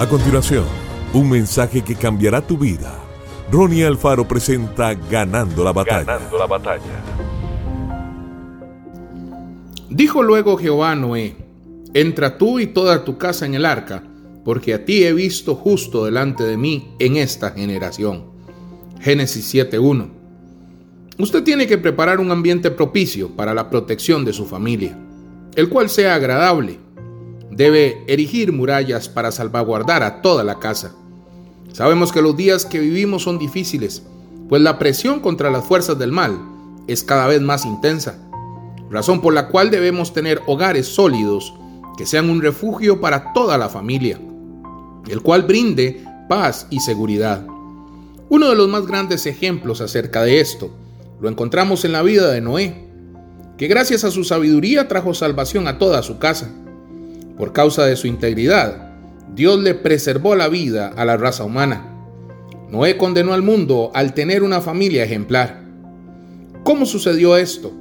A continuación, un mensaje que cambiará tu vida. Ronnie Alfaro presenta Ganando la batalla. Ganando la batalla. Dijo luego Jehová a Noé, entra tú y toda tu casa en el arca, porque a ti he visto justo delante de mí en esta generación. Génesis 7.1. Usted tiene que preparar un ambiente propicio para la protección de su familia, el cual sea agradable debe erigir murallas para salvaguardar a toda la casa. Sabemos que los días que vivimos son difíciles, pues la presión contra las fuerzas del mal es cada vez más intensa, razón por la cual debemos tener hogares sólidos que sean un refugio para toda la familia, el cual brinde paz y seguridad. Uno de los más grandes ejemplos acerca de esto lo encontramos en la vida de Noé, que gracias a su sabiduría trajo salvación a toda su casa. Por causa de su integridad, Dios le preservó la vida a la raza humana. Noé condenó al mundo al tener una familia ejemplar. ¿Cómo sucedió esto?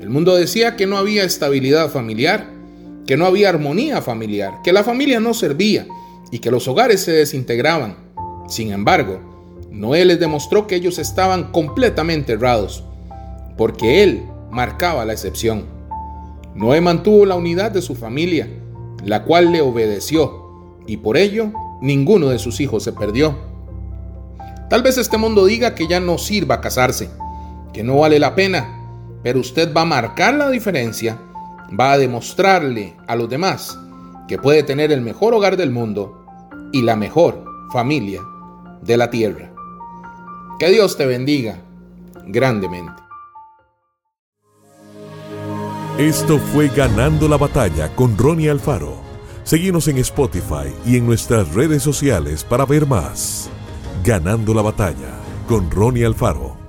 El mundo decía que no había estabilidad familiar, que no había armonía familiar, que la familia no servía y que los hogares se desintegraban. Sin embargo, Noé les demostró que ellos estaban completamente errados, porque él marcaba la excepción. Noé mantuvo la unidad de su familia la cual le obedeció, y por ello ninguno de sus hijos se perdió. Tal vez este mundo diga que ya no sirva casarse, que no vale la pena, pero usted va a marcar la diferencia, va a demostrarle a los demás que puede tener el mejor hogar del mundo y la mejor familia de la tierra. Que Dios te bendiga grandemente. Esto fue Ganando la Batalla con Ronnie Alfaro. Seguimos en Spotify y en nuestras redes sociales para ver más. Ganando la Batalla con Ronnie Alfaro.